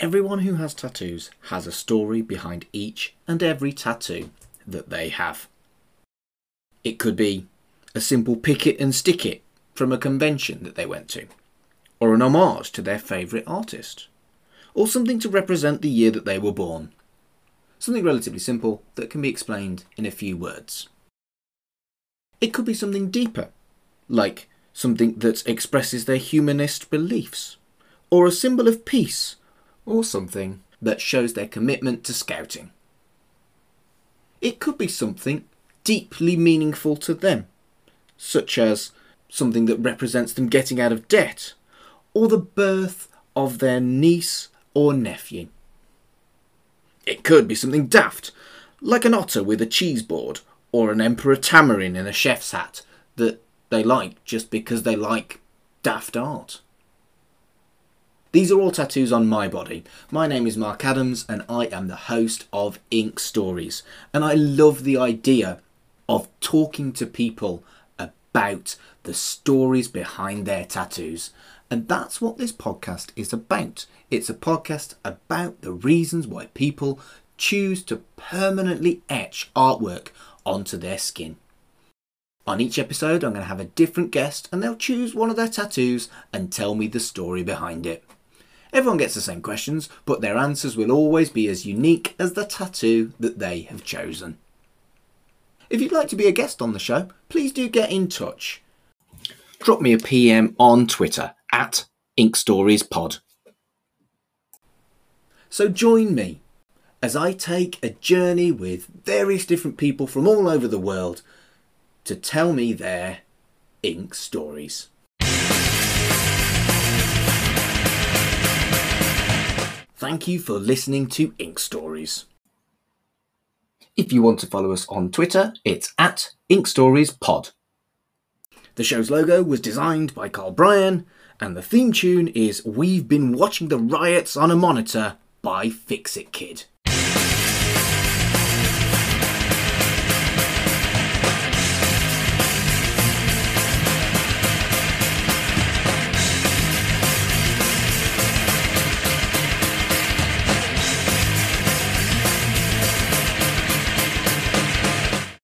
Everyone who has tattoos has a story behind each and every tattoo that they have. It could be a simple pick it and stick it from a convention that they went to, or an homage to their favourite artist, or something to represent the year that they were born. Something relatively simple that can be explained in a few words. It could be something deeper, like something that expresses their humanist beliefs, or a symbol of peace, or something that shows their commitment to scouting. It could be something deeply meaningful to them, such as something that represents them getting out of debt, or the birth of their niece or nephew. It could be something daft, like an otter with a cheese board, or an Emperor Tamarin in a chef's hat that they like just because they like daft art. These are all tattoos on my body. My name is Mark Adams and I am the host of Ink Stories. And I love the idea of talking to people about the stories behind their tattoos. And that's what this podcast is about. It's a podcast about the reasons why people choose to permanently etch artwork onto their skin. On each episode, I'm going to have a different guest and they'll choose one of their tattoos and tell me the story behind it. Everyone gets the same questions, but their answers will always be as unique as the tattoo that they have chosen. If you'd like to be a guest on the show, please do get in touch. Drop me a PM on Twitter at InkStoriesPod. So join me as I take a journey with various different people from all over the world to tell me their ink stories. Thank you for listening to Ink Stories. If you want to follow us on Twitter, it's at Ink Stories Pod. The show's logo was designed by Carl Bryan, and the theme tune is We've Been Watching the Riots on a Monitor by Fix It Kid.